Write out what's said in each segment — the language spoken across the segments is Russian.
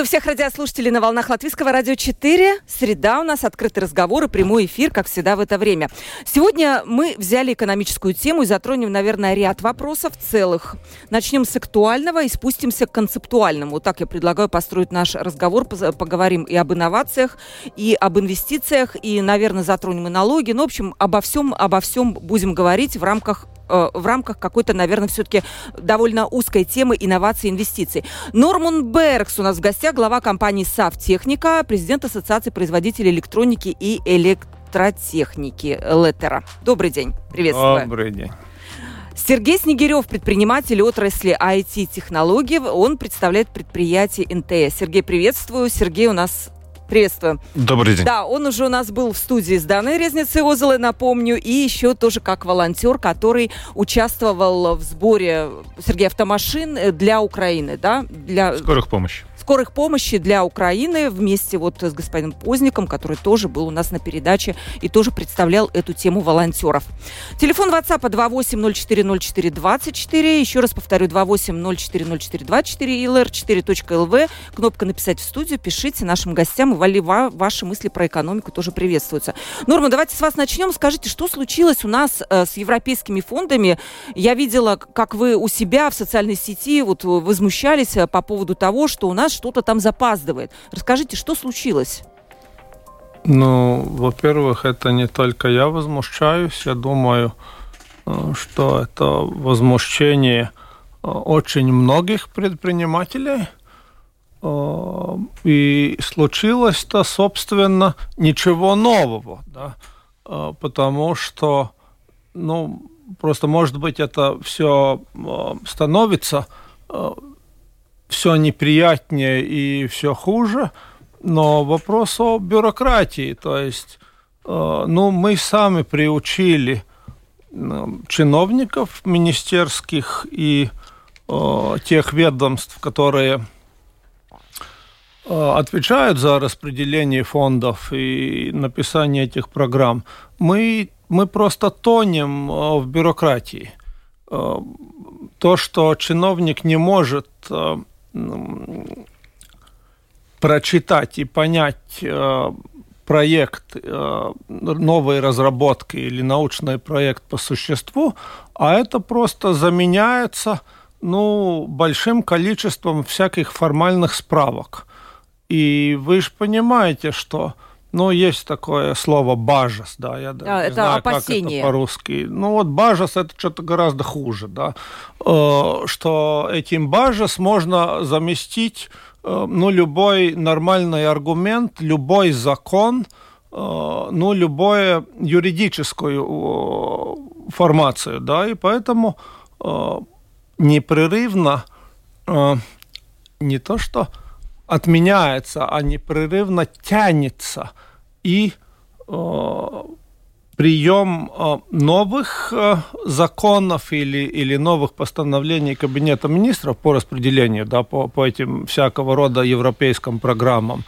Приветствую всех радиослушателей на волнах Латвийского радио 4. Среда у нас, открытый разговор и прямой эфир, как всегда в это время. Сегодня мы взяли экономическую тему и затронем, наверное, ряд вопросов целых. Начнем с актуального и спустимся к концептуальному. Вот так я предлагаю построить наш разговор. Поговорим и об инновациях, и об инвестициях, и, наверное, затронем и налоги. Ну, в общем, обо всем, обо всем будем говорить в рамках Э, в рамках какой-то, наверное, все-таки довольно узкой темы инноваций и инвестиций. Норман Беркс у нас в гостях, глава компании «Савтехника», президент Ассоциации производителей электроники и электротехники Леттера. Добрый день. Приветствую. Добрый день. Сергей Снегирев, предприниматель отрасли IT-технологий. Он представляет предприятие НТС. Сергей, приветствую. Сергей у нас Приветствую. Добрый день. Да, он уже у нас был в студии с Даной Резницей Озелой, напомню, и еще тоже как волонтер, который участвовал в сборе Сергея автомашин для Украины, да? Для... Скорых помощи скорых помощи для Украины вместе вот с господином Позником, который тоже был у нас на передаче и тоже представлял эту тему волонтеров. Телефон WhatsApp 28040424. Еще раз повторю, 28040424 и lr4.lv. Кнопка «Написать в студию». Пишите нашим гостям, и ваши мысли про экономику тоже приветствуются. Норма, давайте с вас начнем. Скажите, что случилось у нас э, с европейскими фондами? Я видела, как вы у себя в социальной сети вот возмущались э, по поводу того, что у нас что-то там запаздывает. Расскажите, что случилось? Ну, во-первых, это не только я возмущаюсь. Я думаю, э, что это возмущение э, очень многих предпринимателей. Э, и случилось-то, собственно, ничего нового, да? потому что, ну, просто, может быть, это все становится все неприятнее и все хуже, но вопрос о бюрократии, то есть, э, ну, мы сами приучили э, чиновников министерских и э, тех ведомств, которые отвечают за распределение фондов и написание этих программ, мы, мы просто тонем в бюрократии. То, что чиновник не может прочитать и понять э, проект э, новой разработки или научный проект по существу, а это просто заменяется ну, большим количеством всяких формальных справок. И вы же понимаете, что ну, есть такое слово бажас, да, я да, не это знаю, опасение. как это по-русски. Ну, вот бажас это что-то гораздо хуже, да, э, что этим бажас можно заместить, э, ну, любой нормальный аргумент, любой закон, э, ну, любую юридическую формацию, да, и поэтому непрерывно не то что отменяется, а непрерывно тянется. И э, прием э, новых э, законов или, или новых постановлений Кабинета министров по распределению, да, по, по этим всякого рода европейским программам,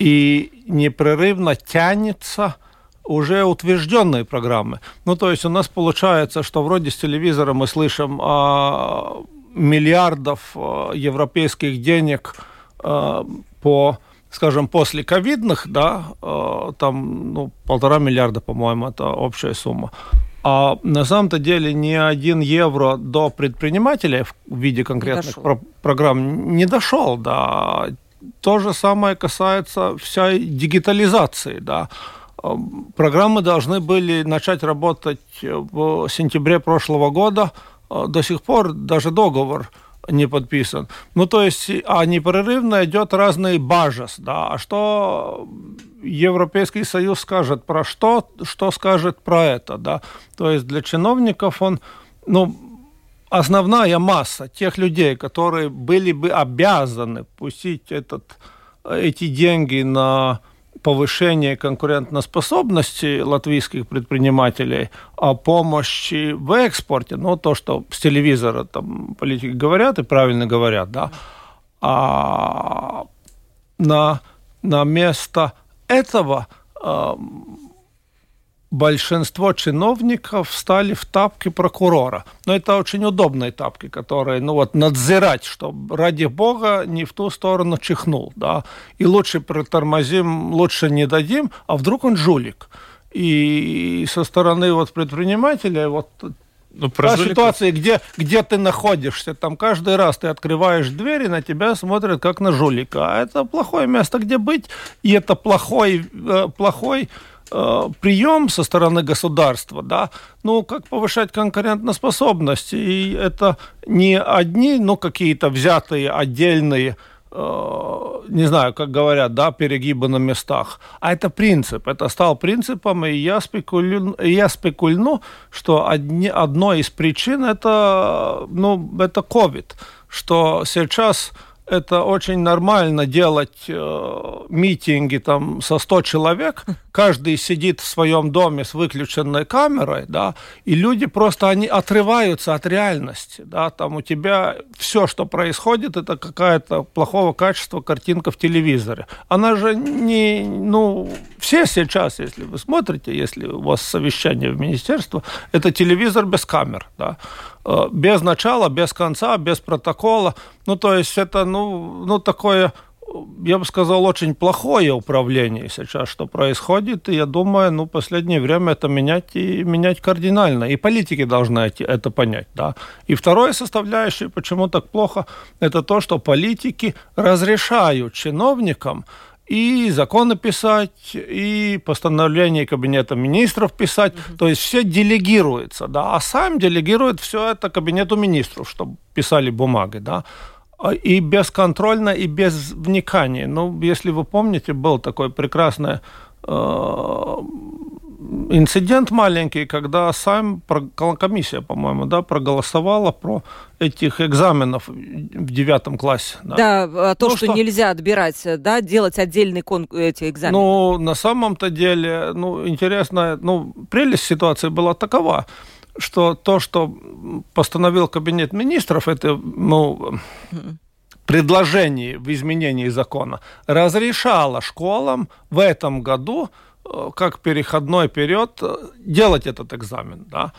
и непрерывно тянется уже утвержденные программы. Ну, то есть у нас получается, что вроде с телевизора мы слышим о миллиардов э, европейских денег – по, скажем, после ковидных, да, э, там, ну, полтора миллиарда, по-моему, это общая сумма. А на самом-то деле ни один евро до предпринимателей в виде конкретных про- программ не дошел, да. То же самое касается всей дигитализации, да. Э, программы должны были начать работать в сентябре прошлого года. До сих пор даже договор не подписан. Ну, то есть, а непрерывно идет разный бажас, да. А что Европейский Союз скажет про что, что скажет про это, да. То есть для чиновников он, ну, основная масса тех людей, которые были бы обязаны пустить этот, эти деньги на повышения конкурентоспособности латвийских предпринимателей, о помощи в экспорте, ну, то, что с телевизора там политики говорят и правильно говорят, да, а на, на место этого э, большинство чиновников стали в тапки прокурора. Но это очень удобные тапки, которые, ну вот, надзирать, чтобы, ради бога, не в ту сторону чихнул, да. И лучше протормозим, лучше не дадим, а вдруг он жулик. И со стороны вот предпринимателя вот ну, про Та ситуация, где, где ты находишься, там каждый раз ты открываешь дверь, и на тебя смотрят как на жулика. А это плохое место, где быть, и это плохой, э, плохой прием со стороны государства, да, ну, как повышать конкурентоспособность. И это не одни, ну, какие-то взятые отдельные Э, не знаю, как говорят, да, перегибы на местах. А это принцип, это стал принципом, и я, спекулю, я спекульну, что одни, одной из причин это, ну, это COVID, что сейчас это очень нормально делать э, митинги там со 100 человек, каждый сидит в своем доме с выключенной камерой, да, и люди просто, они отрываются от реальности, да, там у тебя все, что происходит, это какая-то плохого качества картинка в телевизоре. Она же не, ну, все сейчас, если вы смотрите, если у вас совещание в министерство, это телевизор без камер, да, без начала, без конца, без протокола. Ну, то есть это, ну, ну такое, я бы сказал, очень плохое управление сейчас, что происходит. И я думаю, ну, последнее время это менять и менять кардинально. И политики должны это понять, да. И второе составляющее, почему так плохо, это то, что политики разрешают чиновникам и законы писать, и постановление Кабинета министров писать. Mm-hmm. То есть все делегируется, да, а сам делегирует все это Кабинету министров, чтобы писали бумаги, да. И бесконтрольно, и без вникания. Ну, если вы помните, был такой прекрасный э, инцидент маленький, когда сам комиссия, по-моему, да, проголосовала про этих экзаменов в девятом классе. Да, да а то, ну, что, что нельзя отбирать, да, делать отдельный кон эти экзамены. Ну, на самом-то деле, ну, интересно, ну, прелесть ситуации была такова, что то, что постановил Кабинет министров, это, ну, предложение в изменении закона, разрешало школам в этом году как переходной период э, делать этот экзамен, да.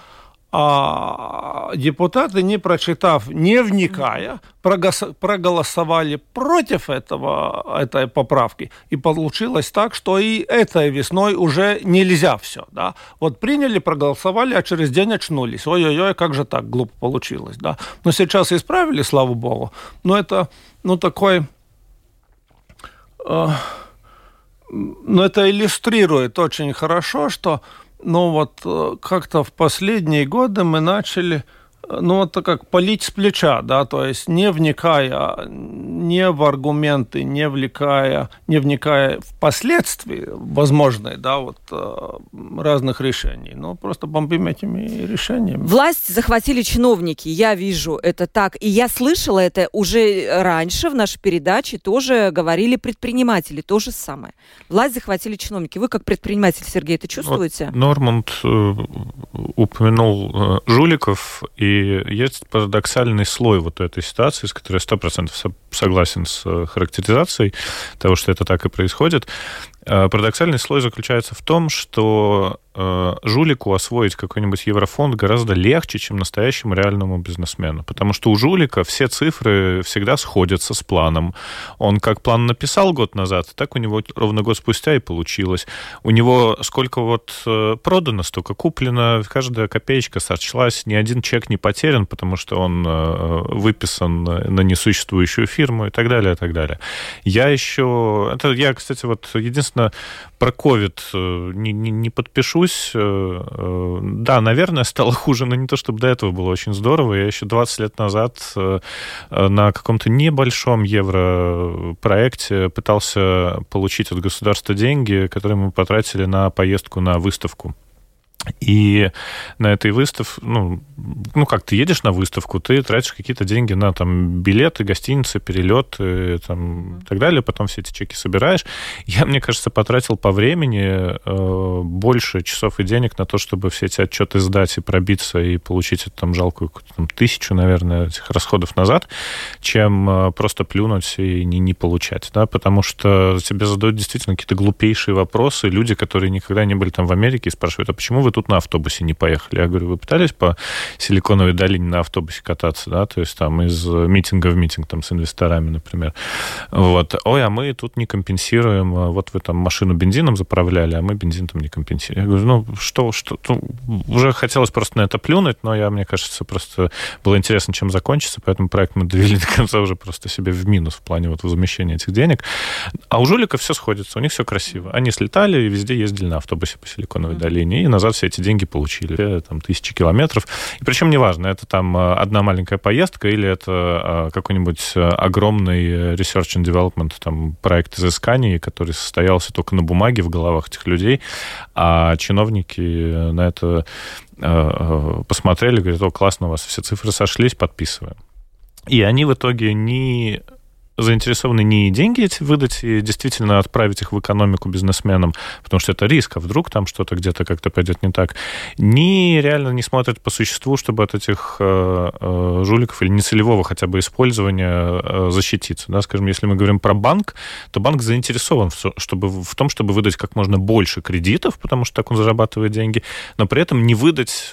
А депутаты, не прочитав, не вникая, проголосовали против этого, этой поправки. И получилось так, что и этой весной уже нельзя все. Да? Вот приняли, проголосовали, а через день очнулись. Ой-ой-ой, как же так глупо получилось. Да? Но сейчас исправили, слава богу. Но это ну, такой... Э, но это иллюстрирует очень хорошо, что ну вот э, как-то в последние годы мы начали ну, это как полить с плеча, да, то есть не вникая не в аргументы, не вникая, не вникая в последствия возможные, да, вот э, разных решений, но просто бомбим этими решениями. Власть захватили чиновники, я вижу это так, и я слышала это уже раньше в нашей передаче, тоже говорили предприниматели, то же самое. Власть захватили чиновники. Вы как предприниматель, Сергей, это чувствуете? Вот Норманд э, упомянул э, жуликов и есть парадоксальный слой вот этой ситуации, с которой я 100% согласен с э, характеризацией того, что это так и происходит. Э, парадоксальный слой заключается в том, что э, жулику освоить какой-нибудь еврофонд гораздо легче, чем настоящему реальному бизнесмену. Потому что у жулика все цифры всегда сходятся с планом. Он как план написал год назад, так у него ровно год спустя и получилось. У него сколько вот э, продано, столько куплено, каждая копеечка сочлась, ни один чек не потерян, потому что он э, выписан на несуществующую фирму и так далее, и так далее. Я еще... Это я, кстати, вот Единственное, про ковид э, не, не, не подпишусь. Э, э, да, наверное, стало хуже, но не то, чтобы до этого было очень здорово. Я еще 20 лет назад на каком-то небольшом европроекте пытался получить от государства деньги, которые мы потратили на поездку на выставку И на этой выставке, ну, ну, как ты едешь на выставку, ты тратишь какие-то деньги на там билеты, гостиницы, перелеты там, и так далее, потом все эти чеки собираешь. Я, мне кажется, потратил по времени э, больше часов и денег на то, чтобы все эти отчеты сдать и пробиться и получить эту там жалкую там, тысячу, наверное, этих расходов назад, чем э, просто плюнуть и не, не получать, да, потому что тебе задают действительно какие-то глупейшие вопросы, люди, которые никогда не были там в Америке, и спрашивают, а почему вы тут на автобусе не поехали? Я говорю, вы пытались по Силиконовой долине на автобусе кататься, да, то есть там из митинга в митинг там с инвесторами, например. Вот. Ой, а мы тут не компенсируем, а вот вы там машину бензином заправляли, а мы бензин там не компенсируем. Я говорю, ну что, что, ну, уже хотелось просто на это плюнуть, но я, мне кажется, просто было интересно, чем закончится, поэтому проект мы довели до конца уже просто себе в минус в плане вот возмещения этих денег. А у жуликов все сходится, у них все красиво. Они слетали и везде ездили на автобусе по Силиконовой долине, и назад все эти деньги получили, там, тысячи километров. И причем неважно, это там э, одна маленькая поездка или это э, какой-нибудь э, огромный research and development, там, проект изысканий, который состоялся только на бумаге в головах этих людей, а чиновники на это посмотрели, говорят, о, классно, у вас все цифры сошлись, подписываем. И они в итоге не заинтересованы не деньги эти выдать и действительно отправить их в экономику бизнесменам, потому что это риск, а вдруг там что-то где-то как-то пойдет не так, ни реально не смотрят по существу, чтобы от этих э, э, жуликов или нецелевого хотя бы использования э, защититься. Да? Скажем, если мы говорим про банк, то банк заинтересован в, чтобы, в том, чтобы выдать как можно больше кредитов, потому что так он зарабатывает деньги, но при этом не выдать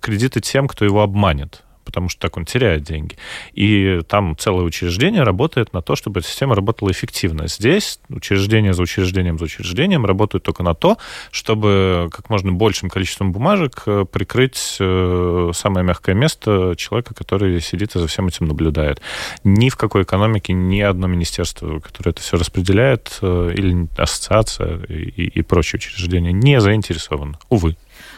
кредиты тем, кто его обманет потому что так он теряет деньги. И там целое учреждение работает на то, чтобы система работала эффективно. Здесь учреждение за учреждением за учреждением работают только на то, чтобы как можно большим количеством бумажек э, прикрыть э, самое мягкое место человека, который сидит и за всем этим наблюдает. Ни в какой экономике ни одно министерство, которое это все распределяет, э, или ассоциация и, и прочие учреждения не заинтересованы. Увы.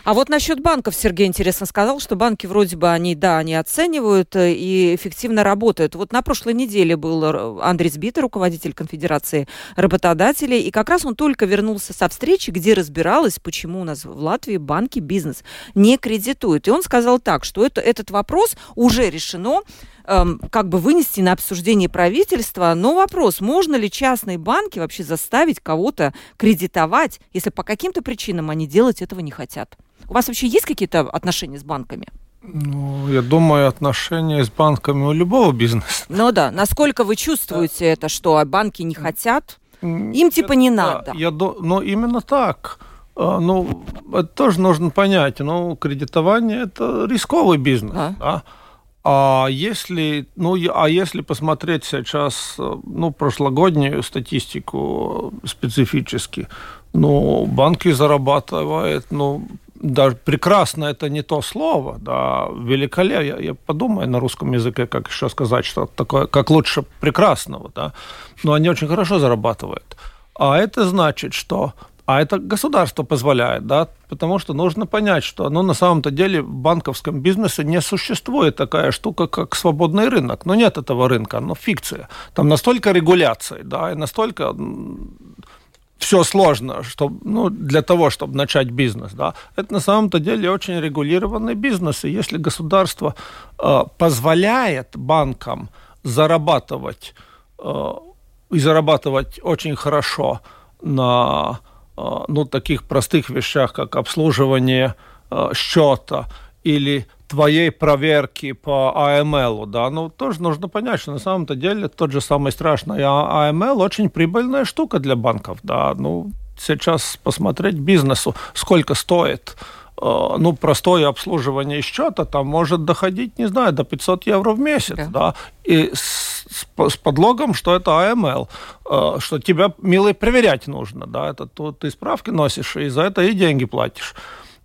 А вот насчет банков Сергей интересно сказал, что банки вроде бы они, да, они оценивают э, и эффективно работают. Вот на прошлой неделе был э, Андрей Сбитер, руководитель Конфедерации работодателей, и как раз он только вернулся со встречи, где разбиралась, почему у нас в Латвии банки бизнес не кредитуют. И он сказал так, что это, этот вопрос уже решено эм, как бы вынести на обсуждение правительства. Но вопрос, можно ли частные банки вообще заставить кого-то кредитовать, если по каким-то причинам они делать этого не хотят? У вас вообще есть какие-то отношения с банками? Ну, я думаю, отношения с банками у любого бизнеса. Ну да. Насколько вы чувствуете да. это, что банки не хотят? Им типа не надо. Я, ну, именно так. А, ну, это тоже нужно понять. Ну, кредитование – это рисковый бизнес. А? Да? А если, ну, а если посмотреть сейчас, ну, прошлогоднюю статистику специфически, ну, банки зарабатывают, ну, даже прекрасно это не то слово, да, великолепно. Я, я подумаю на русском языке, как еще сказать, что такое, как лучше прекрасного, да. Но они очень хорошо зарабатывают. А это значит, что а это государство позволяет, да, потому что нужно понять, что ну, на самом-то деле в банковском бизнесе не существует такая штука, как свободный рынок. Ну, нет этого рынка, ну, фикция. Там настолько регуляций, да, и настолько все сложно чтобы, ну, для того, чтобы начать бизнес. Да. Это на самом-то деле очень регулированный бизнес. И если государство э, позволяет банкам зарабатывать э, и зарабатывать очень хорошо на э, ну, таких простых вещах, как обслуживание э, счета или твоей проверки по AML, да, ну, тоже нужно понять, что на самом-то деле тот же самый страшный AML очень прибыльная штука для банков, да, ну, сейчас посмотреть бизнесу, сколько стоит э, ну, простое обслуживание счета там может доходить, не знаю, до 500 евро в месяц, да, да? И с, с подлогом, что это AML, э, что тебя, милый, проверять нужно, да, это тут ты справки носишь, и за это и деньги платишь.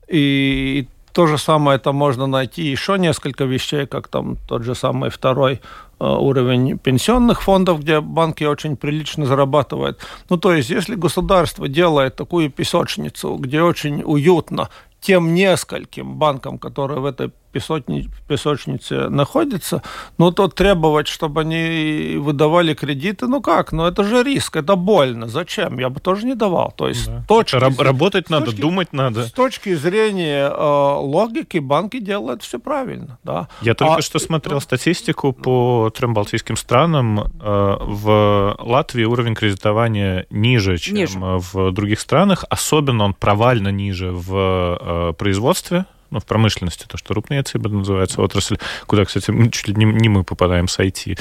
И то же самое это можно найти еще несколько вещей, как там тот же самый второй э, уровень пенсионных фондов, где банки очень прилично зарабатывают. Ну, то есть, если государство делает такую песочницу, где очень уютно тем нескольким банкам, которые в этой песочни, песочнице находится, но то требовать, чтобы они выдавали кредиты, ну как, ну это же риск, это больно, зачем? Я бы тоже не давал. То есть да. точки, Раб- работать надо, точки, думать надо. С точки зрения э, логики банки делают все правильно. Да. Я только а, что смотрел ну, статистику по трем балтийским странам. Э, в Латвии уровень кредитования ниже, чем ниже. в других странах, особенно он провально ниже в э, производстве, ну, в промышленности, то, что рупные ЦИБ называется отрасль, куда, кстати, чуть ли не, не мы попадаем с IT.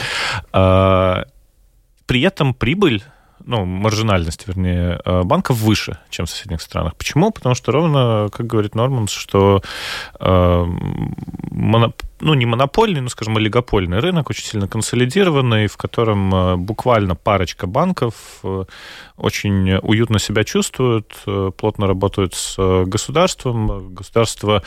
А, при этом прибыль ну, маржинальность, вернее, э, банков выше, чем в соседних странах. Почему? Потому что ровно, как говорит Норман, что э, моноп... ну, не монопольный, но, скажем, олигопольный рынок, очень сильно консолидированный, в котором э, буквально парочка банков э, очень уютно себя чувствуют, плотно работают с государством. Государство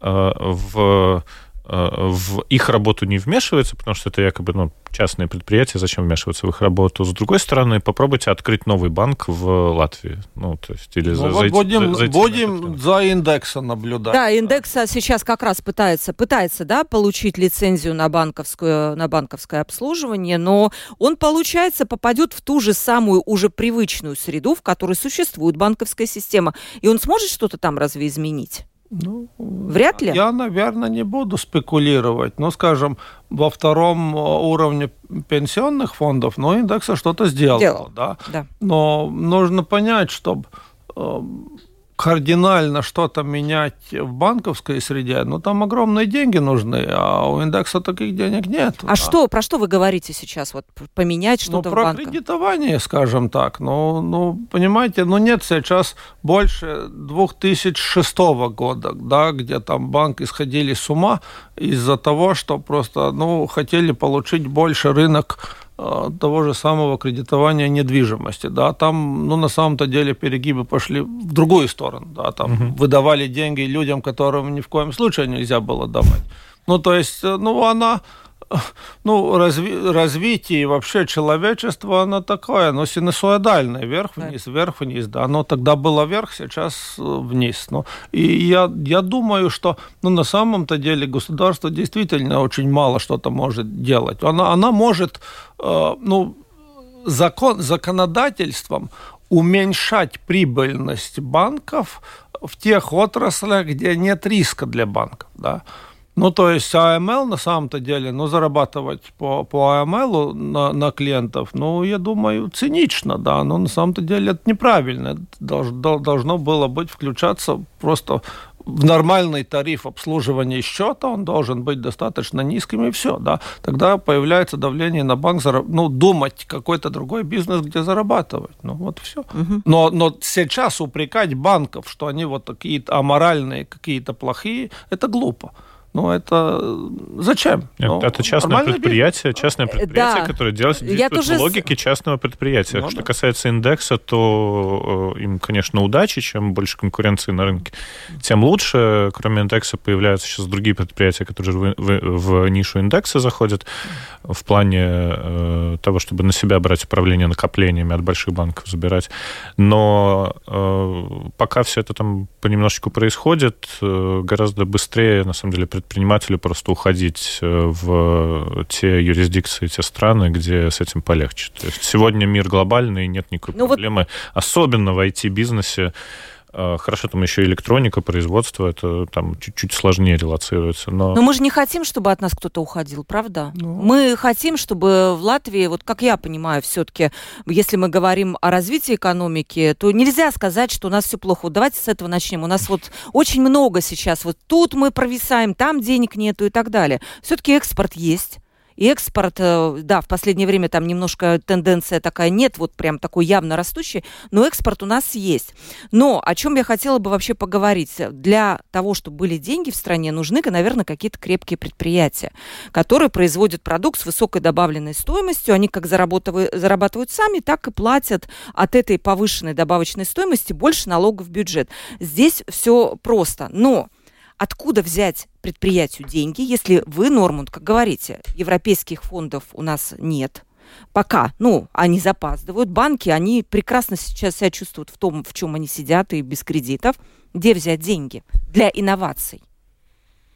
э, в Э, в их работу не вмешивается, потому что это якобы ну, частные предприятия, зачем вмешиваться в их работу. С другой стороны, попробуйте открыть новый банк в Латвии. Ну, то есть, или ну, за, вот зайти, будем, зайти будем за индексом наблюдать. Да, индекса сейчас как раз пытается, пытается да, получить лицензию на, банковскую, на банковское обслуживание, но он, получается, попадет в ту же самую уже привычную среду, в которой существует банковская система. И он сможет что-то там разве изменить? Ну, Вряд ли. Я, наверное, не буду спекулировать. Но, скажем, во втором э, уровне пенсионных фондов, ну, индекса что-то сделал. сделал. Да? Да. Но нужно понять, чтобы э, кардинально что-то менять в банковской среде, ну там огромные деньги нужны, а у индекса таких денег нет. А, а что, про что вы говорите сейчас? Вот поменять ну, что-то ну, про в банках? кредитование, скажем так. Ну, ну, понимаете, ну нет сейчас больше 2006 года, да, где там банки сходили с ума из-за того, что просто, ну, хотели получить больше рынок того же самого кредитования недвижимости, да, там, ну, на самом-то деле перегибы пошли в другую сторону, да, там угу. выдавали деньги людям, которым ни в коем случае нельзя было давать. Ну, то есть, э, ну, она ну, разви, развитие вообще человечества, оно такое, оно синусоидальное, вверх-вниз, вверх-вниз, да, оно тогда было вверх, сейчас э, вниз. Ну, и я, я думаю, что, ну, на самом-то деле государство действительно очень мало что-то может делать. Она, она может, э, ну, закон, законодательством уменьшать прибыльность банков в тех отраслях, где нет риска для банков, да. Ну, то есть АМЛ на самом-то деле, ну, зарабатывать по, по АМЛ на, на клиентов, ну, я думаю, цинично, да, но на самом-то деле это неправильно. Должно, должно было быть включаться просто в нормальный тариф обслуживания счета, он должен быть достаточно низким, и все, да. Тогда появляется давление на банк, ну, думать какой-то другой бизнес, где зарабатывать. Ну, вот все. Угу. Но, но сейчас упрекать банков, что они вот такие-то аморальные, какие-то плохие, это глупо. Ну, это зачем? Нет, ну, это частное предприятие, частное предприятие, да. которое делает, действует тоже... в логике частного предприятия. Ну, Что да. касается индекса, то э, им, конечно, удачи. Чем больше конкуренции на рынке, тем лучше. Кроме индекса появляются сейчас другие предприятия, которые в, в, в нишу индекса заходят в плане э, того, чтобы на себя брать управление накоплениями от больших банков забирать. Но э, пока все это там понемножечку происходит, э, гораздо быстрее, на самом деле, предприятия предпринимателю просто уходить э, в те юрисдикции, те страны, где с этим полегче. То есть сегодня мир глобальный, нет никакой ну проблемы, вот... особенно в IT-бизнесе. Э, хорошо, там еще электроника, производство, это там чуть-чуть сложнее релацируется. Но... но мы же не хотим, чтобы от нас кто-то уходил, правда? Ну... Мы хотим, чтобы в Латвии, вот как я понимаю, все-таки, если мы говорим о развитии экономики, то нельзя сказать, что у нас все плохо. Вот давайте с этого начнем. У нас вот очень много сейчас, вот тут мы провисаем, там денег нету и так далее. Все-таки экспорт есть экспорт, э, да, в последнее время там немножко тенденция такая нет, вот прям такой явно растущий, но экспорт у нас есть. Но о чем я хотела бы вообще поговорить? Для того, чтобы были деньги в стране, нужны, наверное, какие-то крепкие предприятия, которые производят продукт с высокой добавленной стоимостью. Они как зарабатывают сами, так и платят от этой повышенной добавочной стоимости больше налогов в бюджет. Здесь все просто. Но Откуда взять предприятию деньги, если вы, Нормунд, как говорите, европейских фондов у нас нет, пока, ну, они запаздывают. Банки, они прекрасно сейчас себя чувствуют в том, в чем они сидят и без кредитов. Где взять деньги для инноваций?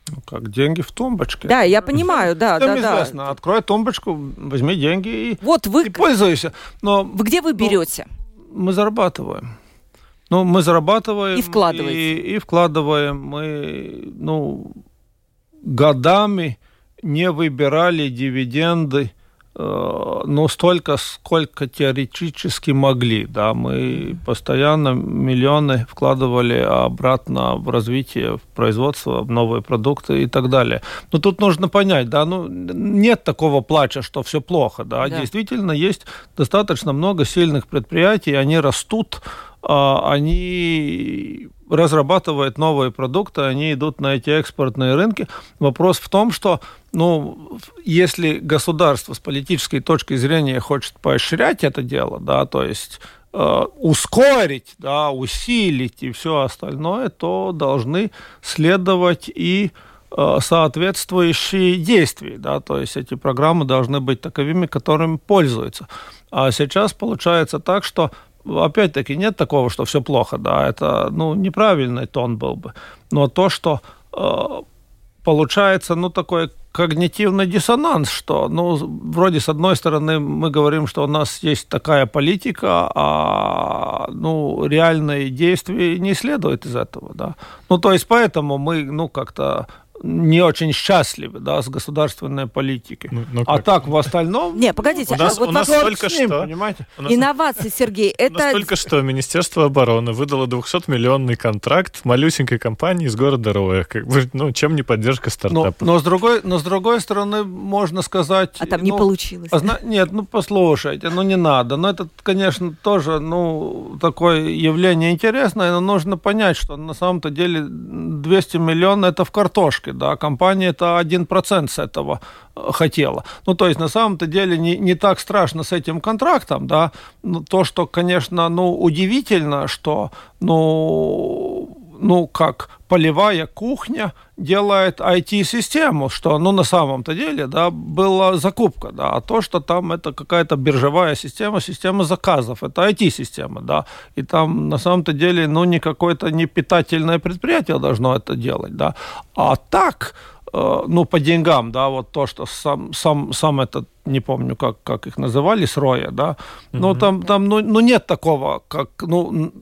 Ну, как деньги в тумбочке. Да, я понимаю, да, Всем да, известно. да. Открой тумбочку, возьми деньги и, Вот вы, и пользуйся. Но вы где вы берете? мы зарабатываем. Ну, мы зарабатываем. И вкладываете. И, и вкладываем. Мы, ну, годами не выбирали дивиденды, э, ну, столько, сколько теоретически могли, да, мы постоянно миллионы вкладывали обратно в развитие, в производство, в новые продукты и так далее. Но тут нужно понять, да, ну, нет такого плача, что все плохо, да, Да. действительно есть достаточно много сильных предприятий, они растут, они разрабатывают новые продукты, они идут на эти экспортные рынки. Вопрос в том, что ну, если государство с политической точки зрения хочет поощрять это дело, да, то есть э, ускорить, да, усилить и все остальное, то должны следовать и э, соответствующие действия, да, то есть эти программы должны быть таковыми, которыми пользуются. А сейчас получается так, что опять-таки нет такого, что все плохо, да, это, ну, неправильный тон был бы. Но то, что э, получается, ну, такой когнитивный диссонанс, что, ну, вроде, с одной стороны, мы говорим, что у нас есть такая политика, а, ну, реальные действия не следуют из этого, да. Ну, то есть, поэтому мы, ну, как-то не очень счастливы, да, с государственной политикой. Ну, ну а так в остальном... Не, погодите, У нас- а вот у нас только ним, что- понимаете? У нас- инновации, Сергей, У нас это только что Министерство обороны выдало 200-миллионный контракт малюсенькой компании из города Роя. Как бы, ну, чем не поддержка Но, стартапа? но, с другой, но с другой стороны, можно сказать... а там не ну, получилось. а зна- Нет, ну послушайте, ну не надо. Но это, конечно, тоже, ну, такое явление интересное, но нужно понять, что на самом-то деле 200 миллионов это в картошке, да, компания это 1% с этого э, хотела. Ну, то есть, на самом-то деле не, не так страшно с этим контрактом, да, Ну, то, что, конечно, ну, удивительно, что, ну, ну, как полевая кухня делает IT-систему, что, ну, на самом-то деле, да, была закупка, да, а то, что там это какая-то биржевая система, система заказов, это IT-система, да, и там на самом-то деле, ну, не какое-то не питательное предприятие должно это делать, да, а так, э, ну, по деньгам, да, вот то, что сам, сам, сам этот, не помню, как, как их называли, Сроя, да, ну, там, там ну, ну, нет такого, как, ну,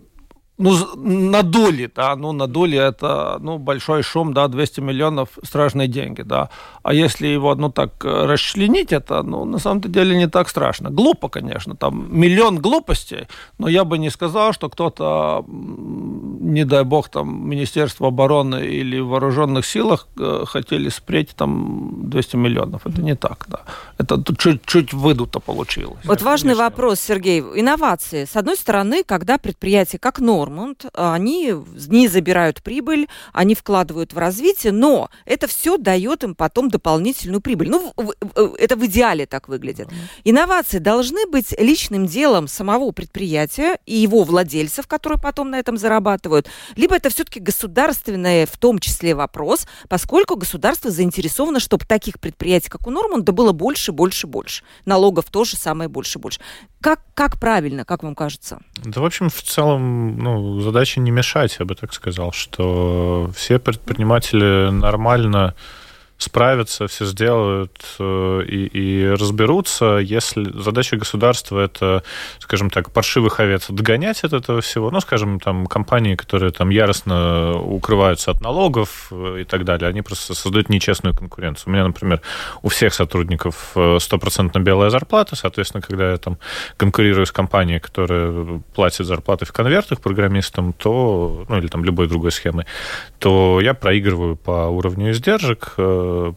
ну, з- надули, да, ну, надули это, ну, большой шум, да, 200 миллионов, страшные деньги, да. А если его, ну, так э, расчленить, это, ну, на самом-то деле не так страшно. Глупо, конечно, там миллион глупостей, но я бы не сказал, что кто-то, не дай бог, там, Министерство обороны или в вооруженных силах э, хотели спреть там 200 миллионов. Это не так, да. Это чуть-чуть выдуто получилось. Вот важный вопрос, Сергей. Инновации. С одной стороны, когда предприятия, как Нормунд, они не забирают прибыль, они вкладывают в развитие, но это все дает им потом дополнительную прибыль. Ну, это в идеале так выглядит. Инновации должны быть личным делом самого предприятия и его владельцев, которые потом на этом зарабатывают, либо это все-таки государственный, в том числе, вопрос, поскольку государство заинтересовано, чтобы таких предприятий, как у Норманда, было больше, больше, больше. Налогов тоже самое больше, больше. Как, как правильно, как вам кажется? Да, в общем, в целом, ну, задача не мешать, я бы так сказал, что все предприниматели нормально справятся, все сделают э, и, и разберутся. Если задача государства это, скажем так, паршивых овец отгонять от этого всего, ну, скажем, там компании, которые там яростно укрываются от налогов э, и так далее, они просто создают нечестную конкуренцию. У меня, например, у всех сотрудников э, стопроцентно белая зарплата, соответственно, когда я там конкурирую с компанией, которая платит зарплаты в конвертах программистам, то, ну, или там любой другой схемой, то я проигрываю по уровню издержек.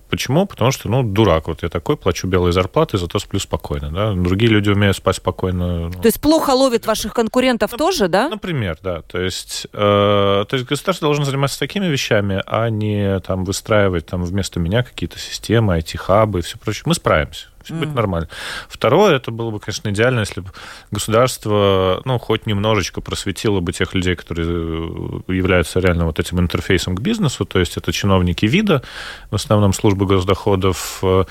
Почему? Потому что, ну, дурак, вот я такой, плачу белые зарплаты, зато сплю спокойно, да. Другие люди умеют спать спокойно. ну, То есть плохо ловит ваших конкурентов тоже, да? Например, да. То есть, э, то есть государство должно заниматься такими вещами, а не там выстраивать там вместо меня какие-то системы, IT-хабы и все прочее. Мы справимся. Все будет нормально. Второе, это было бы, конечно, идеально, если бы государство, ну, хоть немножечко просветило бы тех людей, которые э, являются реально вот этим интерфейсом к бизнесу, то есть это чиновники вида, в основном службы госдоходов, э,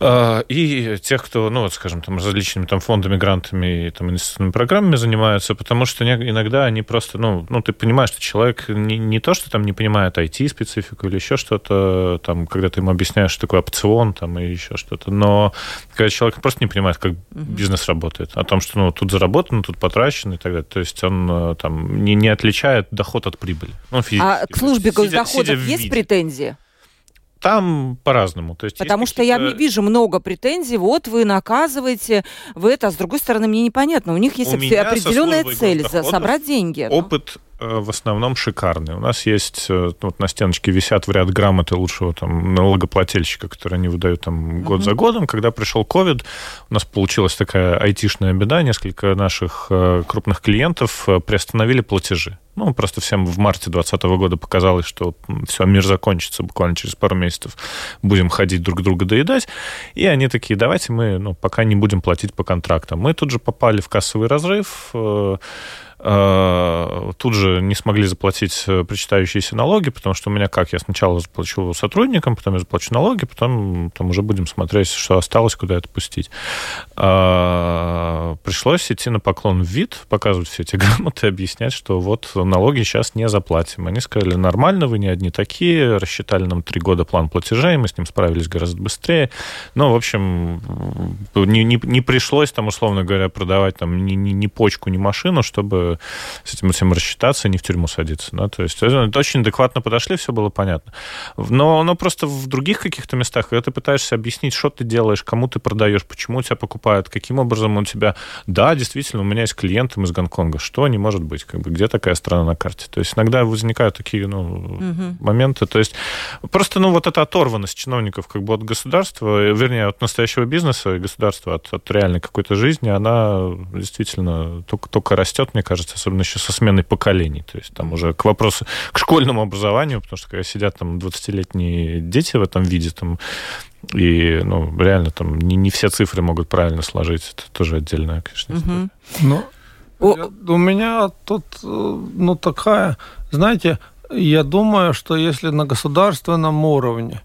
и тех, кто, ну, вот, скажем, там, различными там фондами, грантами и там, инвестиционными программами занимаются, потому что иногда они просто, ну, ну ты понимаешь, что человек не, не то, что там не понимает IT-специфику или еще что-то, там, когда ты ему объясняешь, что такое опцион, там, и еще что-то, но когда человек просто не понимает, как бизнес работает, о том, что, ну, тут заработано, тут потрачено и так далее, то есть он э, там не, не отличает доход от прибыли. Ну, а к службе госдоходов есть претензии? Там по-разному. То есть Потому что я вижу много претензий, вот вы наказываете, вы это, а с другой стороны, мне непонятно. У них есть У определенная цель – собрать деньги. Опыт в основном шикарные. У нас есть, э, вот на стеночке висят в ряд грамоты лучшего там налогоплательщика, которые они выдают там год uh-huh. за годом. Когда пришел COVID, у нас получилась такая айтишная беда. Несколько наших э, крупных клиентов приостановили платежи. Ну, просто всем в марте 2020 года показалось, что все, мир закончится буквально через пару месяцев. Будем ходить друг друга доедать. И они такие, давайте мы ну, пока не будем платить по контрактам. Мы тут же попали в кассовый разрыв Э, тут же не смогли заплатить э, причитающиеся налоги, потому что у меня как? Я сначала заплачу сотрудникам, потом я заплачу налоги, потом там уже будем смотреть, что осталось, куда это пустить. Э, пришлось идти на поклон в вид, показывать все эти грамоты, объяснять, что вот налоги сейчас не заплатим. Они сказали, нормально, вы не одни такие, рассчитали нам три года план платежей, мы с ним справились гораздо быстрее. Но, в общем, не, не, не пришлось там, условно говоря, продавать там ни, ни, ни почку, ни машину, чтобы с этим всем рассчитаться и не в тюрьму садиться. Да? То есть это очень адекватно подошли, все было понятно. Но, но просто в других каких-то местах, когда ты пытаешься объяснить, что ты делаешь, кому ты продаешь, почему тебя покупают, каким образом у тебя... Да, действительно, у меня есть клиент из Гонконга. Что не может быть? Как бы, где такая страна на карте? То есть иногда возникают такие ну, угу. моменты. То есть просто ну, вот эта оторванность чиновников как бы от государства, вернее, от настоящего бизнеса и государства, от, от реальной какой-то жизни, она действительно только, только растет, мне кажется, кажется, особенно еще со сменой поколений. То есть там уже к вопросу, к школьному образованию, потому что когда сидят там 20-летние дети в этом виде, там, и, ну, реально там не, не все цифры могут правильно сложить. Это тоже отдельная, конечно, история. Ну, у меня тут, э, ну, такая, знаете, я думаю, что если на государственном уровне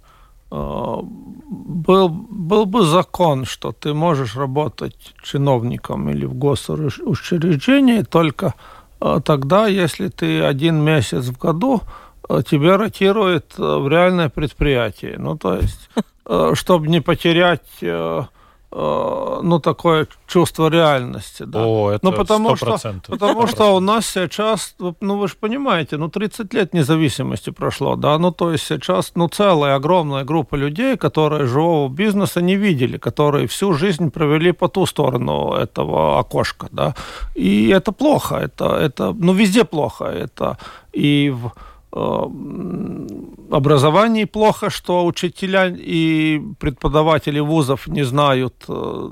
был, был бы закон, что ты можешь работать чиновником или в госучреждении только э, тогда, если ты один месяц в году э, тебя ротирует э, в реальное предприятие. Ну, то есть, чтобы не потерять Э, ну, такое чувство реальности. Да. О, это ну, потому 100%. Что, потому что у нас сейчас, ну, вы же понимаете, ну, 30 лет независимости прошло, да, ну, то есть сейчас, ну, целая огромная группа людей, которые живого бизнеса не видели, которые всю жизнь провели по ту сторону этого окошка, да, и это плохо, это, это ну, везде плохо, это и в Э, образовании плохо, что учителя и преподаватели вузов не знают э,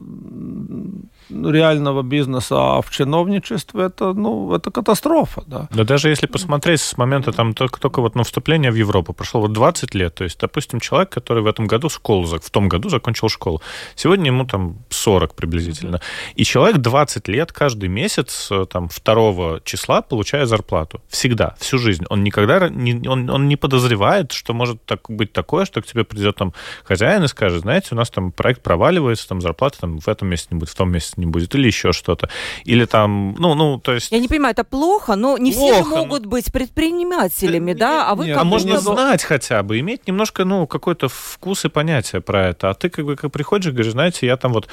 реального бизнеса, а в чиновничестве это, ну, это катастрофа, да. Да даже если посмотреть с момента там только, только вот ну, вступления в Европу, прошло вот 20 лет, то есть, допустим, человек, который в этом году школу, в том году закончил школу, сегодня ему там 40 приблизительно, и человек 20 лет каждый месяц э, там 2 числа получает зарплату. Всегда, всю жизнь. Он никогда не, он, он не подозревает, что может так, быть такое, что к тебе придет там хозяин и скажет, знаете, у нас там проект проваливается, там зарплата там в этом месяце не будет, в том месяце не будет, или еще что-то. Или там, ну, ну, то есть... Я не понимаю, это плохо, но не плохо, все же могут но... быть предпринимателями, да? да? А вы Нет, как а можно знать хотя бы, иметь немножко, ну, какой-то вкус и понятие про это. А ты как бы как приходишь и говоришь, знаете, я там вот...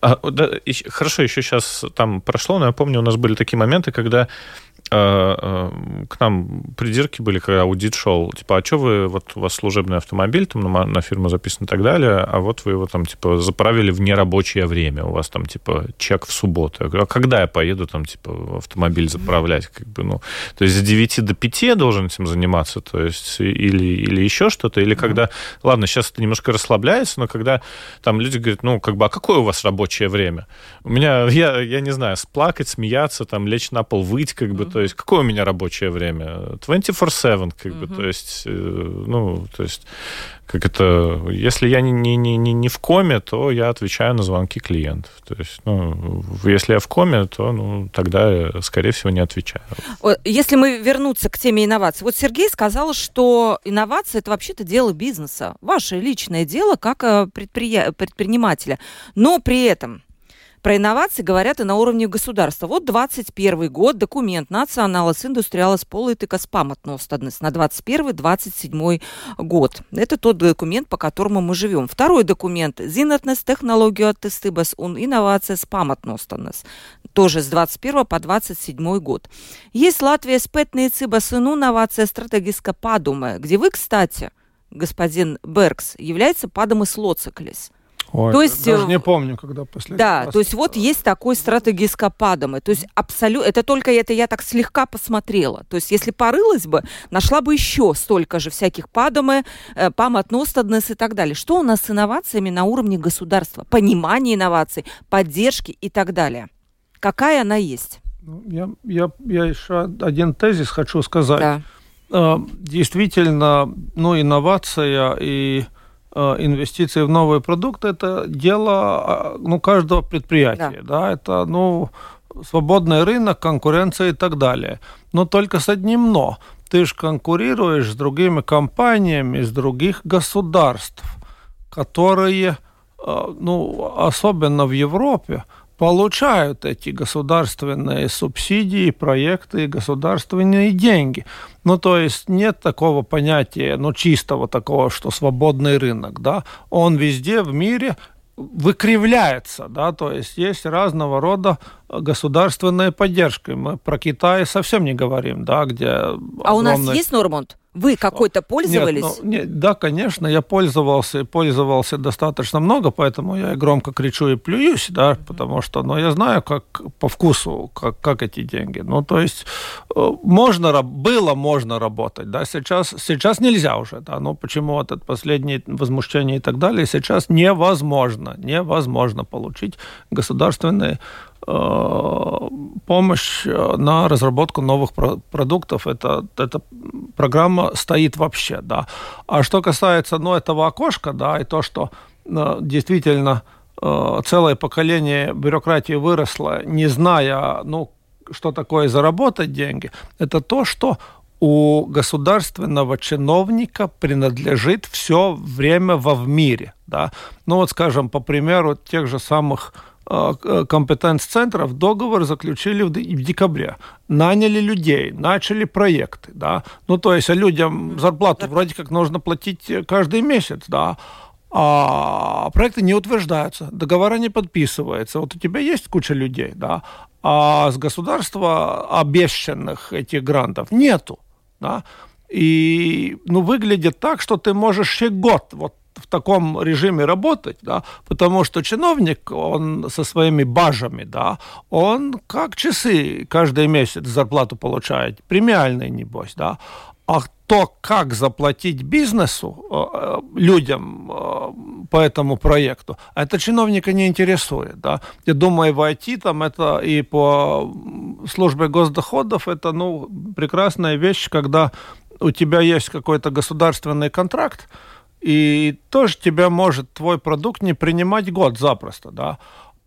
А, да, и, хорошо, еще сейчас там прошло, но я помню, у нас были такие моменты, когда Э, э, к нам придирки были, когда аудит шел, типа, а что вы, вот у вас служебный автомобиль, там на, на фирму записан и так далее, а вот вы его там, типа, заправили в нерабочее время, у вас там, типа, чек в субботу. Я говорю, а когда я поеду там, типа, автомобиль заправлять? Как бы, ну, то есть с 9 до 5 я должен этим заниматься, то есть, или, или еще что-то, или когда, ладно, сейчас это немножко расслабляется, но когда там люди говорят, ну, как бы, а какое у вас рабочее время? У меня, я, я не знаю, сплакать, смеяться, там, лечь на пол, выть, как бы, то есть какое у меня рабочее время? 24-7, как бы, то есть, э, ну, то есть как это, если я не, не, не, не в коме, то я отвечаю на звонки клиентов. То есть, ну, если я в коме, то, ну, тогда, скорее всего, не отвечаю. Если мы вернуться к теме инноваций. Вот Сергей сказал, что инновация – это вообще-то дело бизнеса. Ваше личное дело как э, предприя... предпринимателя. Но при этом про инновации говорят и на уровне государства. Вот 21 год, документ Националас Индустриалас Политикас Паматностаднес на 21-27 год. Это тот документ, по которому мы живем. Второй документ Зинатнес технологию аттестыбас он инновация с паматностаднес. Тоже с 21 по 27 год. Есть Латвия спетные цибас инновация стратегическая падума, где вы, кстати, господин Беркс, является падумас лоциклис – Ой, то есть, даже э, не помню, когда последний Да, раз. то есть вот есть такой стратегии скопадомы. То есть абсолютно, это только это я так слегка посмотрела. То есть если порылась бы, нашла бы еще столько же всяких падомы, э, паматностаднес и так далее. Что у нас с инновациями на уровне государства? Понимание инноваций, поддержки и так далее. Какая она есть? Ну, я, я, я еще один тезис хочу сказать. Да. Э, действительно, ну, инновация и Э, инвестиции в новые продукты это дело а, ну, каждого предприятия. Да. Да? Это ну, свободный рынок, конкуренция и так далее. Но только с одним но. Ты же конкурируешь с другими компаниями из других государств, которые, э, ну, особенно в Европе, получают эти государственные субсидии, проекты, государственные деньги. Ну, то есть нет такого понятия, ну, чистого такого, что свободный рынок, да. Он везде в мире выкривляется, да, то есть есть разного рода государственная поддержка. Мы про Китай совсем не говорим, да, где... А огромный... у нас есть, Нормунд? Вы какой-то пользовались? Нет, ну, нет, да, конечно, я пользовался и пользовался достаточно много, поэтому я громко кричу и плююсь, да, потому что, ну, я знаю, как по вкусу, как, как эти деньги. Ну, то есть э, можно, было можно работать, да, сейчас, сейчас нельзя уже, да, ну, почему вот это последнее возмущение и так далее, сейчас невозможно, невозможно получить государственные помощь э, на разработку новых продуктов. Это, эта программа стоит вообще, да. А что касается, ну, этого окошка, да, и то, что э, действительно целое поколение бюрократии выросло, не зная, ну, что такое заработать деньги, это то, что у государственного чиновника принадлежит все время во в мире. Да? Ну вот, скажем, по примеру тех же самых Э, компетенц-центров договор заключили в декабре. Наняли людей, начали проекты. Да? Ну, то есть людям зарплату вроде как нужно платить каждый месяц. Да? а проекты не утверждаются, договора не подписываются. Вот у тебя есть куча людей, да, а с государства обещанных этих грантов нету, да, и ну, выглядит так, что ты можешь еще год вот в таком режиме работать, да, потому что чиновник, он со своими бажами, да, он как часы каждый месяц зарплату получает, премиальный, небось, да, а то, как заплатить бизнесу, э, э, людям э, по этому проекту, это чиновника не интересует. Да? Я думаю, в IT там это и по службе госдоходов это ну, прекрасная вещь, когда у тебя есть какой-то государственный контракт, и тоже тебя может твой продукт не принимать год запросто, да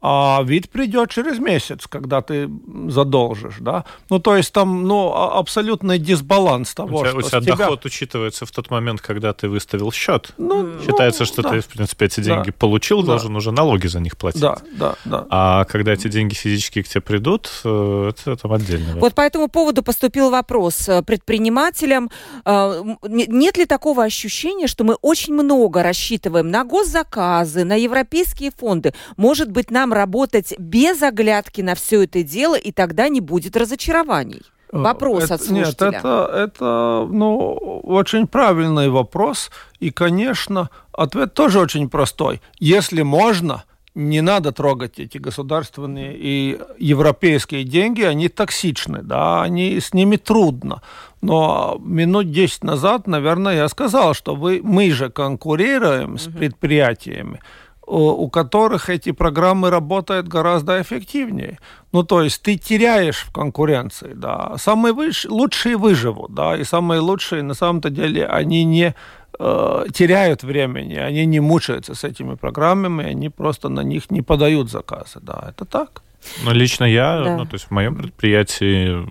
а вид придет через месяц, когда ты задолжишь, да. Ну, то есть там, ну, а, абсолютный дисбаланс того, у тебя, что у тебя тебя... доход учитывается в тот момент, когда ты выставил счет. Ну, Считается, ну, что да. ты, в принципе, эти деньги да. получил, да. должен уже налоги за них платить. Да, да, да. А когда эти деньги физически к тебе придут, э, это там отдельно. Вот по этому поводу поступил вопрос э, предпринимателям. Э, нет ли такого ощущения, что мы очень много рассчитываем на госзаказы, на европейские фонды? Может быть, нам работать без оглядки на все это дело, и тогда не будет разочарований? Э, вопрос это, от слушателя. Нет, это, это ну, очень правильный вопрос. И, конечно, ответ тоже очень простой. Если можно, не надо трогать эти государственные и европейские деньги, они токсичны, да, они, с ними трудно. Но минут 10 назад, наверное, я сказал, что вы, мы же конкурируем с предприятиями, у которых эти программы работают гораздо эффективнее. Ну, то есть ты теряешь в конкуренции, да. Самые выш... лучшие выживут, да, и самые лучшие, на самом-то деле, они не э, теряют времени, они не мучаются с этими программами, они просто на них не подают заказы, да, это так. Ну, лично я, да. ну, то есть в моем предприятии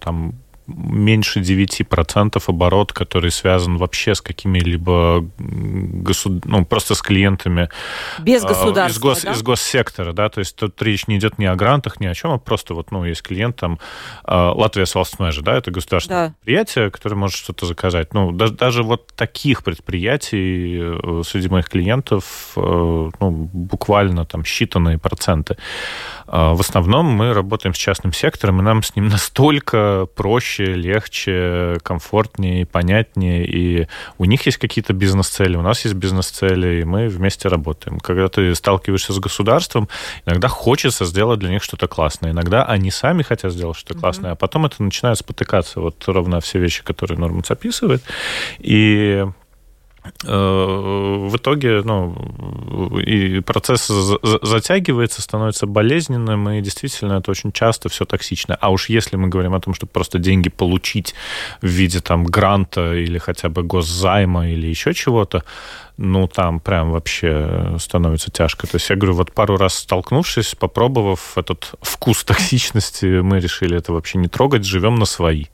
там меньше 9% оборот, который связан вообще с какими-либо госуд... ну, просто с клиентами. Без государства, из, гос... да? из госсектора, да, то есть тут речь не идет ни о грантах, ни о чем, а просто вот, ну, есть клиент там Латвия Свалстмежа, да, это государственное да. предприятие, которое может что-то заказать. Ну, даже, даже вот таких предприятий э, среди моих клиентов, э, ну, буквально там считанные проценты. В основном мы работаем с частным сектором, и нам с ним настолько проще легче, комфортнее, понятнее. И у них есть какие-то бизнес-цели, у нас есть бизнес-цели, и мы вместе работаем. Когда ты сталкиваешься с государством, иногда хочется сделать для них что-то классное. Иногда они сами хотят сделать что-то классное, mm-hmm. а потом это начинает спотыкаться. Вот ровно все вещи, которые Норманс описывает. И в итоге ну, и процесс затягивается, становится болезненным, и действительно это очень часто все токсично. А уж если мы говорим о том, чтобы просто деньги получить в виде там гранта или хотя бы госзайма или еще чего-то, ну, там прям вообще становится тяжко. То есть я говорю, вот пару раз столкнувшись, попробовав этот вкус токсичности, мы решили это вообще не трогать, живем на свои.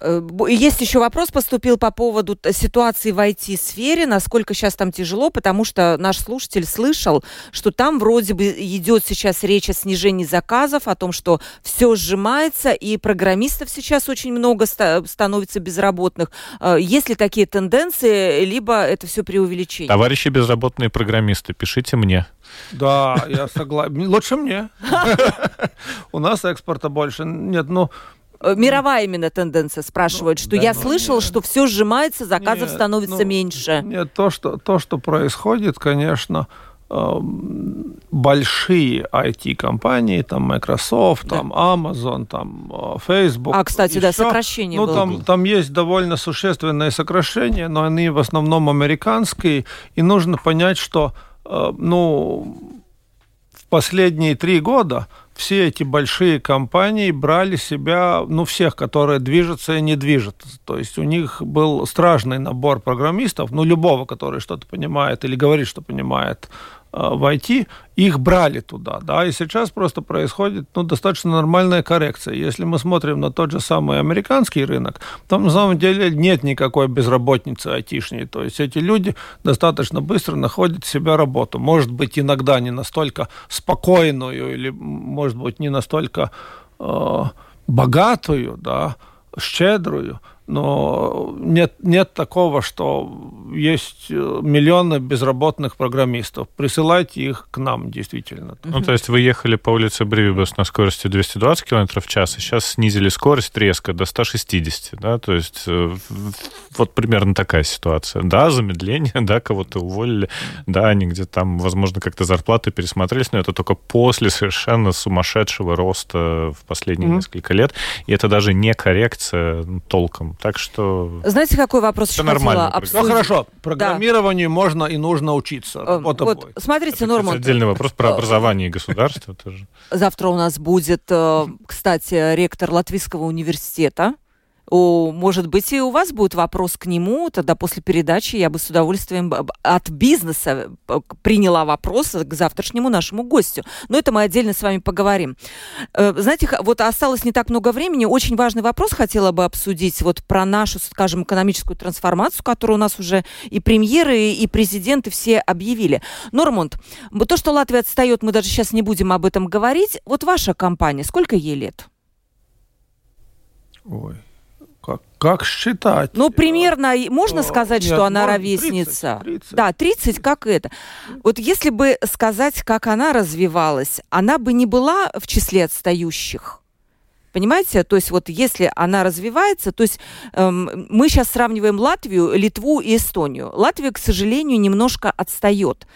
Э, есть еще вопрос поступил по поводу ситуации в IT-сфере, насколько сейчас там тяжело, потому что наш слушатель слышал, что там вроде бы идет сейчас речь о снижении заказов, о том, что все сжимается, и программистов сейчас очень много становится безработных. Э, есть ли такие тенденции, либо это все преувеличение? Товарищи безработные программисты, пишите мне. Да, я согласен. Лучше мне. У нас экспорта больше нет. Ну, мировая именно тенденция спрашивают, что да, я слышал, нет. что все сжимается, заказов нет, становится ну, меньше. Нет, то что, то, что происходит, конечно, эм, большие IT-компании, там Microsoft, да. там Amazon, там э, Facebook. А, кстати, еще, да, сокращение ну, было. Там, там есть довольно существенные сокращения, но они в основном американские, и нужно понять, что э, ну, в последние три года все эти большие компании брали себя, ну, всех, которые движутся и не движутся. То есть у них был страшный набор программистов, ну, любого, который что-то понимает или говорит, что понимает войти, их брали туда, да, и сейчас просто происходит, ну, достаточно нормальная коррекция. Если мы смотрим на тот же самый американский рынок, там на самом деле нет никакой безработницы айтишней, то есть эти люди достаточно быстро находят себе работу, может быть, иногда не настолько спокойную или, может быть, не настолько э, богатую, да, щедрую, но нет, нет такого, что есть э, миллионы безработных программистов. Присылайте их к нам, действительно. Ну, то есть вы ехали по улице Бривибус на скорости 220 км в час, и сейчас снизили скорость резко до 160, да, то есть э, вот примерно такая ситуация. Да, замедление, да, кого-то уволили, да, они где-то там, возможно, как-то зарплаты пересмотрелись, но это только после совершенно сумасшедшего роста в последние mm-hmm. несколько лет, и это даже не коррекция ну, толком. Так что... Знаете, какой вопрос еще нормально. Ну, хорошо. Программированию да. можно и нужно учиться. Э, вот, вот смотрите, Это, Норман... отдельный вопрос про э, образование и государство тоже. Завтра у нас будет, э, кстати, ректор Латвийского университета о, может быть, и у вас будет вопрос к нему, тогда после передачи я бы с удовольствием от бизнеса э, приняла вопрос к завтрашнему нашему гостю. Но это мы отдельно с вами поговорим. Э, знаете, вот осталось не так много времени. Очень важный вопрос хотела бы обсудить вот про нашу, скажем, экономическую трансформацию, которую у нас уже и премьеры, и президенты все объявили. Нормунд, то, что Латвия отстает, мы даже сейчас не будем об этом говорить. Вот ваша компания, сколько ей лет? Ой, как, как считать? Ну, примерно, можно сказать, Нет, что она ровесница? 30, 30. Да, 30, как это. Вот если бы сказать, как она развивалась, она бы не была в числе отстающих. Понимаете? То есть вот если она развивается, то есть эм, мы сейчас сравниваем Латвию, Литву и Эстонию. Латвия, к сожалению, немножко отстает.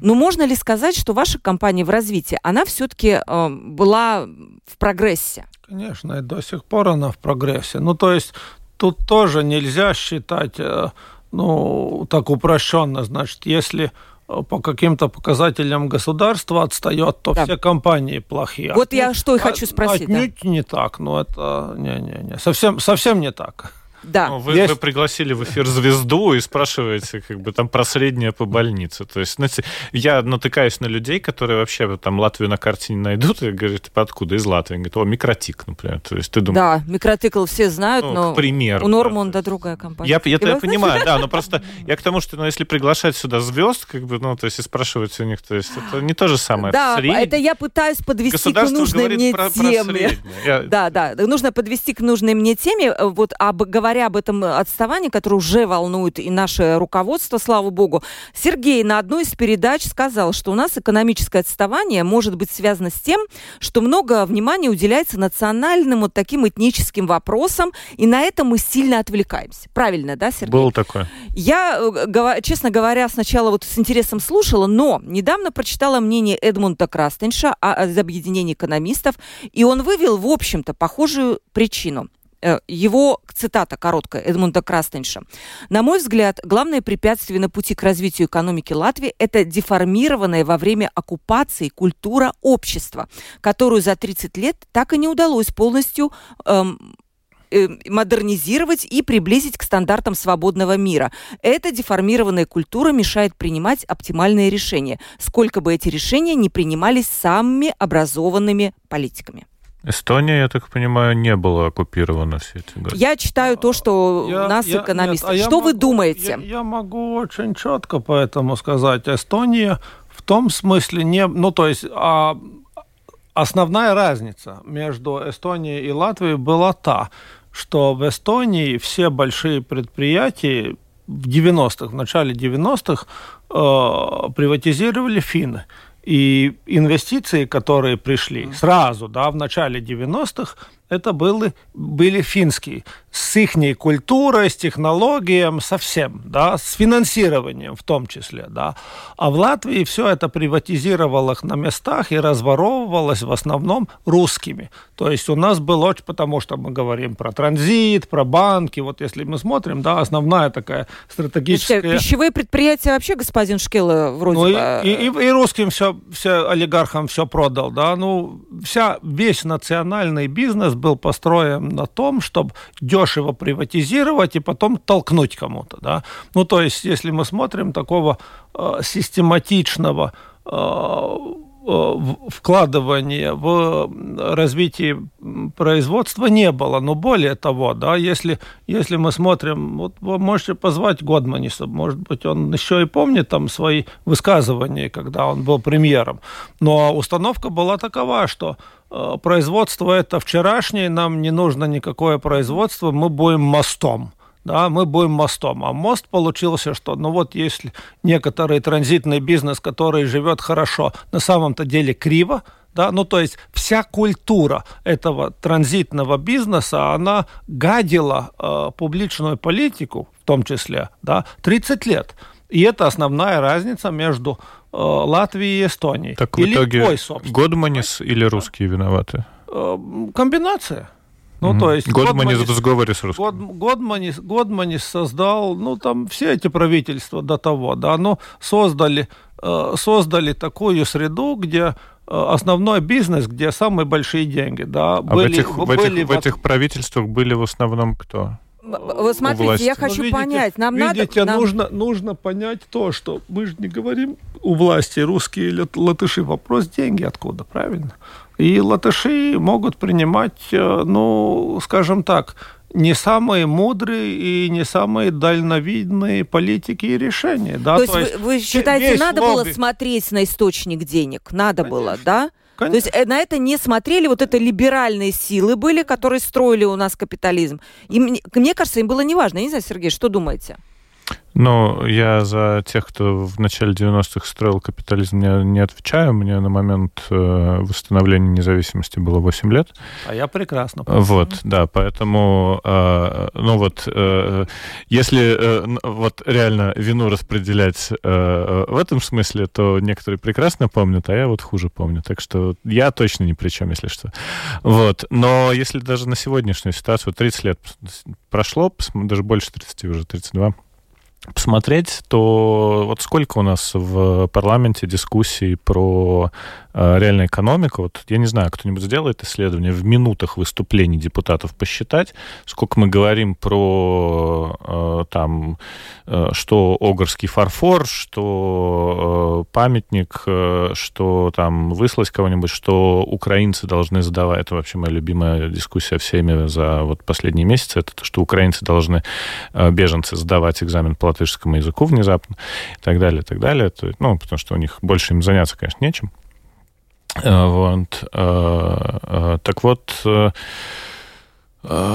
Но можно ли сказать, что ваша компания в развитии, она все-таки эм, была в прогрессе? Конечно, и до сих пор она в прогрессе. Ну, то есть тут тоже нельзя считать, э, ну, так упрощенно. Значит, если по каким-то показателям государства отстает, то да. все компании плохие. Вот отнюдь, я что и хочу спросить. Отнюдь да. не так, но это не-не-не, совсем, совсем не так. Да. Ну, вы, Есть... вы пригласили в эфир звезду и спрашиваете, как бы там про среднее по больнице. То есть, знаете, я натыкаюсь на людей, которые вообще там Латвию на карте не найдут, и говорят, типа, откуда? Из Латвии. Говорят, о, микротик, например. То есть ты думаешь... Да, микротикл все знают, ну, но пример, у Нормунда да, другая компания. Я, я, я понимаю, да, но просто я к тому, что ну, если приглашать сюда звезд, как бы, ну, то есть и спрашивать у них, то есть это не то же самое. Да, это, это я пытаюсь подвести к нужной мне про, теме. Про я... Да, да, нужно подвести к нужной мне теме. Вот об, говоря об этом отставание, которое уже волнует и наше руководство, слава богу. Сергей на одной из передач сказал, что у нас экономическое отставание может быть связано с тем, что много внимания уделяется национальным вот таким этническим вопросам, и на этом мы сильно отвлекаемся. Правильно, да, Сергей? Было такое. Я, э, честно говоря, сначала вот с интересом слушала, но недавно прочитала мнение Эдмунда Крастенша из объединения экономистов, и он вывел, в общем-то, похожую причину. Э, его цитата короткая Эдмунда Крастенша. На мой взгляд, главное препятствие на пути к развитию экономики Латвии – это деформированная во время оккупации культура общества, которую за 30 лет так и не удалось полностью эм, э, модернизировать и приблизить к стандартам свободного мира. Эта деформированная культура мешает принимать оптимальные решения, сколько бы эти решения не принимались самыми образованными политиками. Эстония, я так понимаю, не была оккупирована все эти годы. Я читаю то, что я, у нас я, экономисты. Нет, а что вы могу, думаете? Я, я могу очень четко поэтому сказать. Эстония в том смысле не... Ну, то есть... А, основная разница между Эстонией и Латвией была та, что в Эстонии все большие предприятия в 90-х, в начале 90-х э, приватизировали финны. И инвестиции, которые пришли сразу, да, в начале 90-х, это были, были финские. С их культурой, с технологией, со всем, да, с финансированием в том числе, да. А в Латвии все это приватизировалось на местах и разворовывалось в основном русскими. То есть у нас был очень, потому что мы говорим про транзит, про банки, вот если мы смотрим, да, основная такая стратегическая... Слушайте, пищевые предприятия вообще господин Шкела вроде ну, бы... И, и, и русским все, все олигархам все продал, да, ну, вся, весь национальный бизнес был построен на том, чтобы дешево приватизировать и потом толкнуть кому-то. Да? Ну, то есть, если мы смотрим такого э, систематичного э, вкладывания в развитие производства не было. Но более того, да, если, если мы смотрим, вот вы можете позвать Годманиса, может быть, он еще и помнит там свои высказывания, когда он был премьером. Но установка была такова, что э, производство это вчерашнее, нам не нужно никакое производство, мы будем мостом да, мы будем мостом. А мост получился, что, ну вот, если некоторый транзитный бизнес, который живет хорошо, на самом-то деле криво, да, ну то есть вся культура этого транзитного бизнеса, она гадила э, публичную политику, в том числе, да, 30 лет. И это основная разница между э, Латвией и Эстонией. Так в или итоге ой, Годманис или русские виноваты? Э, комбинация. Ну, то есть... Годманис в сговоре с русским. Год, Годманис, Годманис создал, ну, там все эти правительства до того, да, ну, создали, э, создали такую среду, где э, основной бизнес, где самые большие деньги, да. А были, в, этих, были в, этих, в этих правительствах были в основном кто? Вы смотрите, я хочу видите, понять, нам видите, надо... Нужно, нужно понять то, что мы же не говорим у власти русские или латыши, вопрос деньги откуда, правильно? И латыши могут принимать, э, ну, скажем так, не самые мудрые и не самые дальновидные политики и решения. Да? То, То есть, есть вы, считаете, надо лобби... было смотреть на источник денег? Надо Конечно. было, да? Конечно. То есть э, на это не смотрели, вот это либеральные силы были, которые строили у нас капитализм. И мне, мне кажется, им было неважно. Я не знаю, Сергей, что думаете? Ну, я за тех, кто в начале 90-х строил капитализм, не, не отвечаю. Мне на момент э, восстановления независимости было 8 лет. А я прекрасно помню. Вот, да, поэтому, э, ну вот, э, если э, вот реально вину распределять э, в этом смысле, то некоторые прекрасно помнят, а я вот хуже помню. Так что я точно ни при чем, если что. Вот. Но если даже на сегодняшнюю ситуацию, 30 лет прошло, даже больше 30 уже, 32, посмотреть, то вот сколько у нас в парламенте дискуссий про э, реальную экономику. Вот я не знаю, кто-нибудь сделает исследование в минутах выступлений депутатов посчитать, сколько мы говорим про э, там, э, что Огорский фарфор, что э, памятник, э, что там выслать кого-нибудь, что украинцы должны задавать. Это вообще моя любимая дискуссия всеми за вот последние месяцы. Это то, что украинцы должны, э, беженцы, сдавать экзамен по латышскому языку внезапно и так далее, и так далее. То, ну, потому что у них больше им заняться, конечно, нечем. Э, вот. Э, так вот,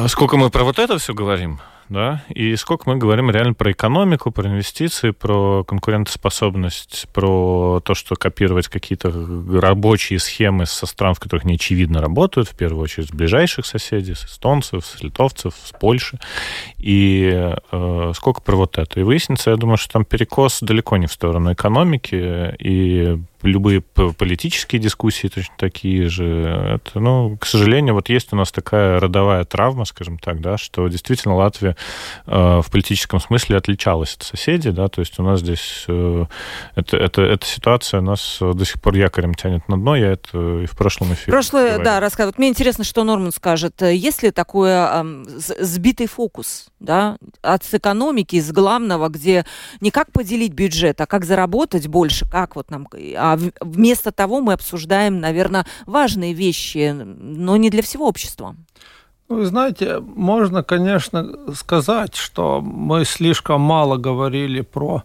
сколько мы про вот это все говорим, да, и сколько мы говорим реально про экономику, про инвестиции, про конкурентоспособность, про то, что копировать какие-то рабочие схемы со стран, в которых не очевидно работают, в первую очередь с ближайших соседей, с эстонцев, с литовцев, с Польши, и э, сколько про вот это. И выяснится, я думаю, что там перекос далеко не в сторону экономики, и любые политические дискуссии точно такие же. Это, ну, к сожалению, вот есть у нас такая родовая травма, скажем так, да, что действительно Латвия э, в политическом смысле отличалась от соседей, да, то есть у нас здесь э, это, это, эта ситуация нас до сих пор якорем тянет на дно, я это и в прошлом эфире Прошлое, говорил. да, рассказывал. Мне интересно, что Норман скажет. Есть ли такой э, сбитый фокус, да, от экономики, из главного, где не как поделить бюджет, а как заработать больше, как вот нам, а а вместо того мы обсуждаем, наверное, важные вещи, но не для всего общества. Ну, вы знаете, можно, конечно, сказать, что мы слишком мало говорили про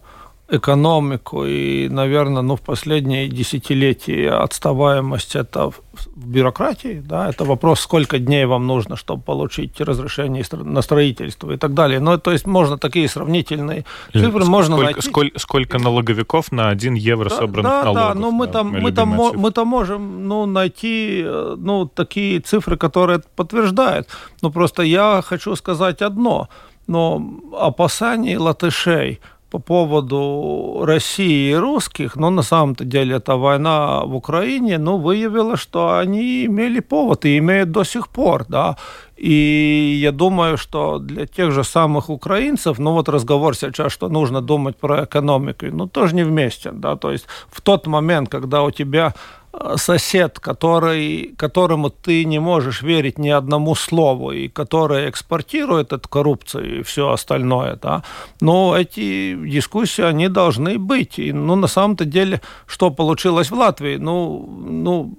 экономику и, наверное, ну, в последние десятилетия отставаемость это в бюрократии, да, это вопрос, сколько дней вам нужно, чтобы получить разрешение на строительство и так далее. Но, то есть, можно такие сравнительные цифры, можно сколько, найти. Сколько, сколько налоговиков на один евро да, собранных да, налогов? Да, ну, мы там, мы там, мы там можем, ну, найти, ну, такие цифры, которые подтверждают. Но просто я хочу сказать одно, но опасаний латышей – по поводу России и русских, но на самом-то деле эта война в Украине, ну, выявила, что они имели повод и имеют до сих пор, да. И я думаю, что для тех же самых украинцев, ну вот разговор сейчас, что нужно думать про экономику, ну тоже не вместе, да, то есть в тот момент, когда у тебя сосед, который, которому ты не можешь верить ни одному слову, и который экспортирует эту коррупцию и все остальное, да, но эти дискуссии, они должны быть. И, ну, на самом-то деле, что получилось в Латвии? Ну, ну,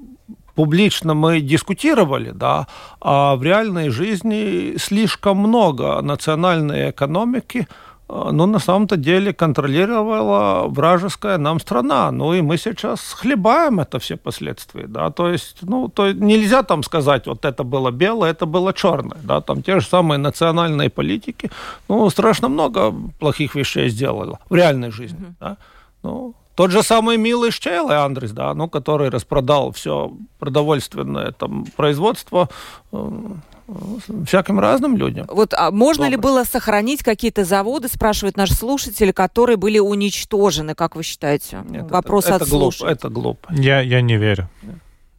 публично мы дискутировали, да, а в реальной жизни слишком много национальной экономики – ну, на самом-то деле контролировала вражеская нам страна. Ну, и мы сейчас хлебаем это все последствия, да, то есть, ну, то нельзя там сказать, вот это было белое, это было черное, да, там те же самые национальные политики, ну, страшно много плохих вещей сделала в реальной жизни, mm-hmm. да, ну, тот же самый Милый Шчейле Андрес, да, ну, который распродал все продовольственное там производство э, всяким разным людям. Вот а можно Добрый. ли было сохранить какие-то заводы, спрашивают наши слушатели, которые были уничтожены, как вы считаете? Нет, Вопрос это, это от глупо, Это глупо. Я, я не верю.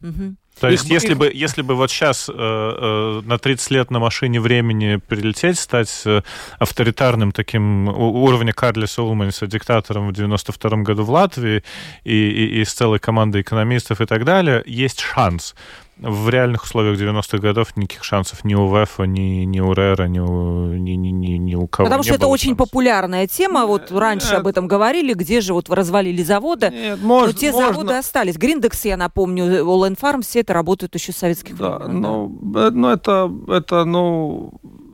Угу. То есть, их, если, их... бы, если бы вот сейчас э, э, на 30 лет на машине времени прилететь, стать э, авторитарным таким уровня Карлиса Улманиса, диктатором в 92 году в Латвии и, и, и с целой командой экономистов и так далее, есть шанс в реальных условиях 90-х годов никаких шансов ни у ВЭФа, ни, ни у РЭРа, ни у, ни, ни, ни, ни у кого Потому что это очень популярная тема. Вот нет, раньше об этом говорили, где же вот развалили заводы. Нет, мож, но те можно... заводы остались. Гриндекс, я напомню, Олен Фарм, все это работают еще с советских да, времен. Ну, да, ну это, это, ну,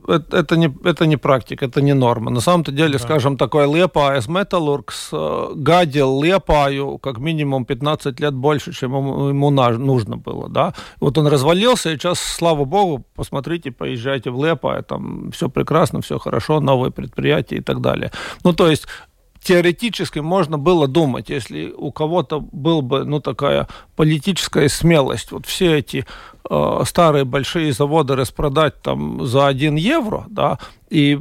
это, это, не, это не практика, это не норма. На самом-то деле, да. скажем, такой Лепаес Металлургс э, гадил Лепаю как минимум 15 лет больше, чем ему, ему нужно было. Да? Вот он развалился, и сейчас, слава богу, посмотрите, поезжайте в Лепа, там все прекрасно, все хорошо, новые предприятия и так далее. Ну, то есть теоретически можно было думать, если у кого-то был бы, ну, такая политическая смелость, вот все эти э, старые большие заводы распродать там за 1 евро, да, и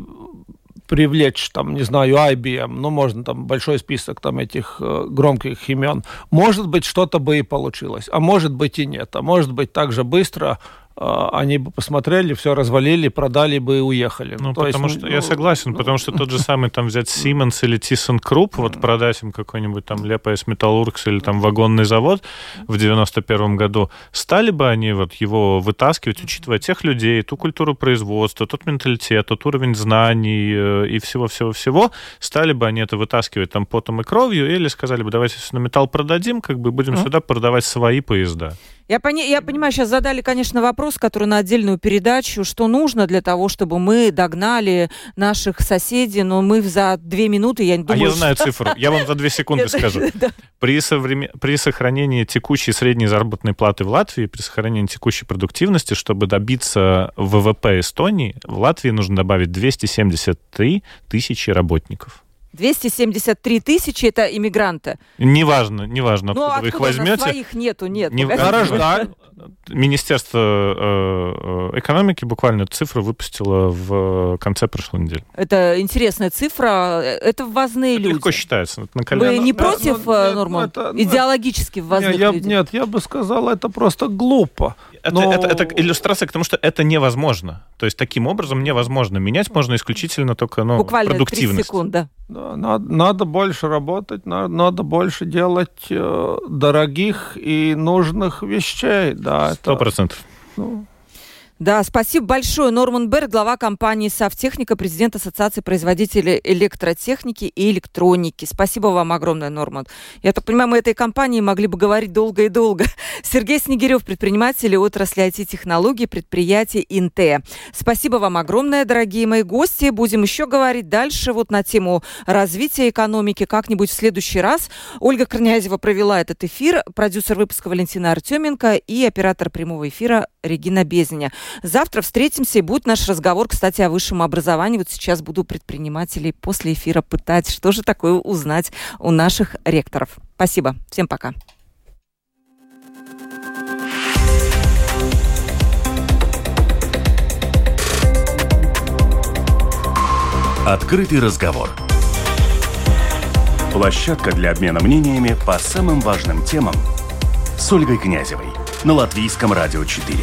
привлечь, там, не знаю, IBM, ну, можно там большой список там этих э, громких имен, может быть, что-то бы и получилось, а может быть и нет, а может быть, так же быстро они бы посмотрели, все развалили, продали бы и уехали. Ну, То потому есть, что ну, я согласен, ну, потому что тот же самый там взять Siemens или ThyssenKrupp, вот продать им какой-нибудь там Лепоэс Металлургс или там вагонный завод в 91 году, стали бы они вот его вытаскивать, учитывая тех людей, ту культуру производства, тот менталитет, тот уровень знаний э, и всего-всего-всего, стали бы они это вытаскивать там потом и кровью, или сказали бы, давайте на металл продадим, как бы будем mm-hmm. сюда продавать свои поезда. Я, пони... я понимаю, сейчас задали, конечно, вопрос, который на отдельную передачу, что нужно для того, чтобы мы догнали наших соседей, но мы за две минуты, я не думаю... А я знаю цифру, я вам за две секунды скажу. При, современ... при сохранении текущей средней заработной платы в Латвии, при сохранении текущей продуктивности, чтобы добиться ВВП Эстонии, в Латвии нужно добавить 273 тысячи работников. 273 тысячи это иммигранты. Неважно, неважно, ну, откуда вы их возьмете. своих нету, нет. Не... Граждан. Министерство э, э, экономики буквально эту цифру выпустило в конце прошлой недели. Это интересная цифра. Это ввозные это люди. Легко считается. На колено. Вы не против, ну, нет, Норман? Ну, это, ну, Идеологически ввозных нет, я, людей? Нет, я бы сказал, это просто глупо. Это, Но... это, это, это иллюстрация к тому, что это невозможно. То есть таким образом невозможно. Менять можно исключительно только ну, Буквально продуктивность. 30 секунд, да. Надо, надо больше работать, надо, надо больше делать э, дорогих и нужных вещей. Да, Сто процентов. Ну, да, спасибо большое. Норман Берг, глава компании «Савтехника», президент Ассоциации производителей электротехники и электроники. Спасибо вам огромное, Норман. Я так понимаю, мы этой компании могли бы говорить долго и долго. Сергей Снегирев, предприниматель отрасли IT-технологий, предприятие Инте. Спасибо вам огромное, дорогие мои гости. Будем еще говорить дальше вот на тему развития экономики как-нибудь в следующий раз. Ольга Корнязева провела этот эфир, продюсер выпуска Валентина Артеменко и оператор прямого эфира Регина Безеня. Завтра встретимся, и будет наш разговор, кстати, о высшем образовании. Вот сейчас буду предпринимателей после эфира пытать, что же такое узнать у наших ректоров. Спасибо. Всем пока. Открытый разговор. Площадка для обмена мнениями по самым важным темам с Ольгой Князевой на Латвийском радио 4.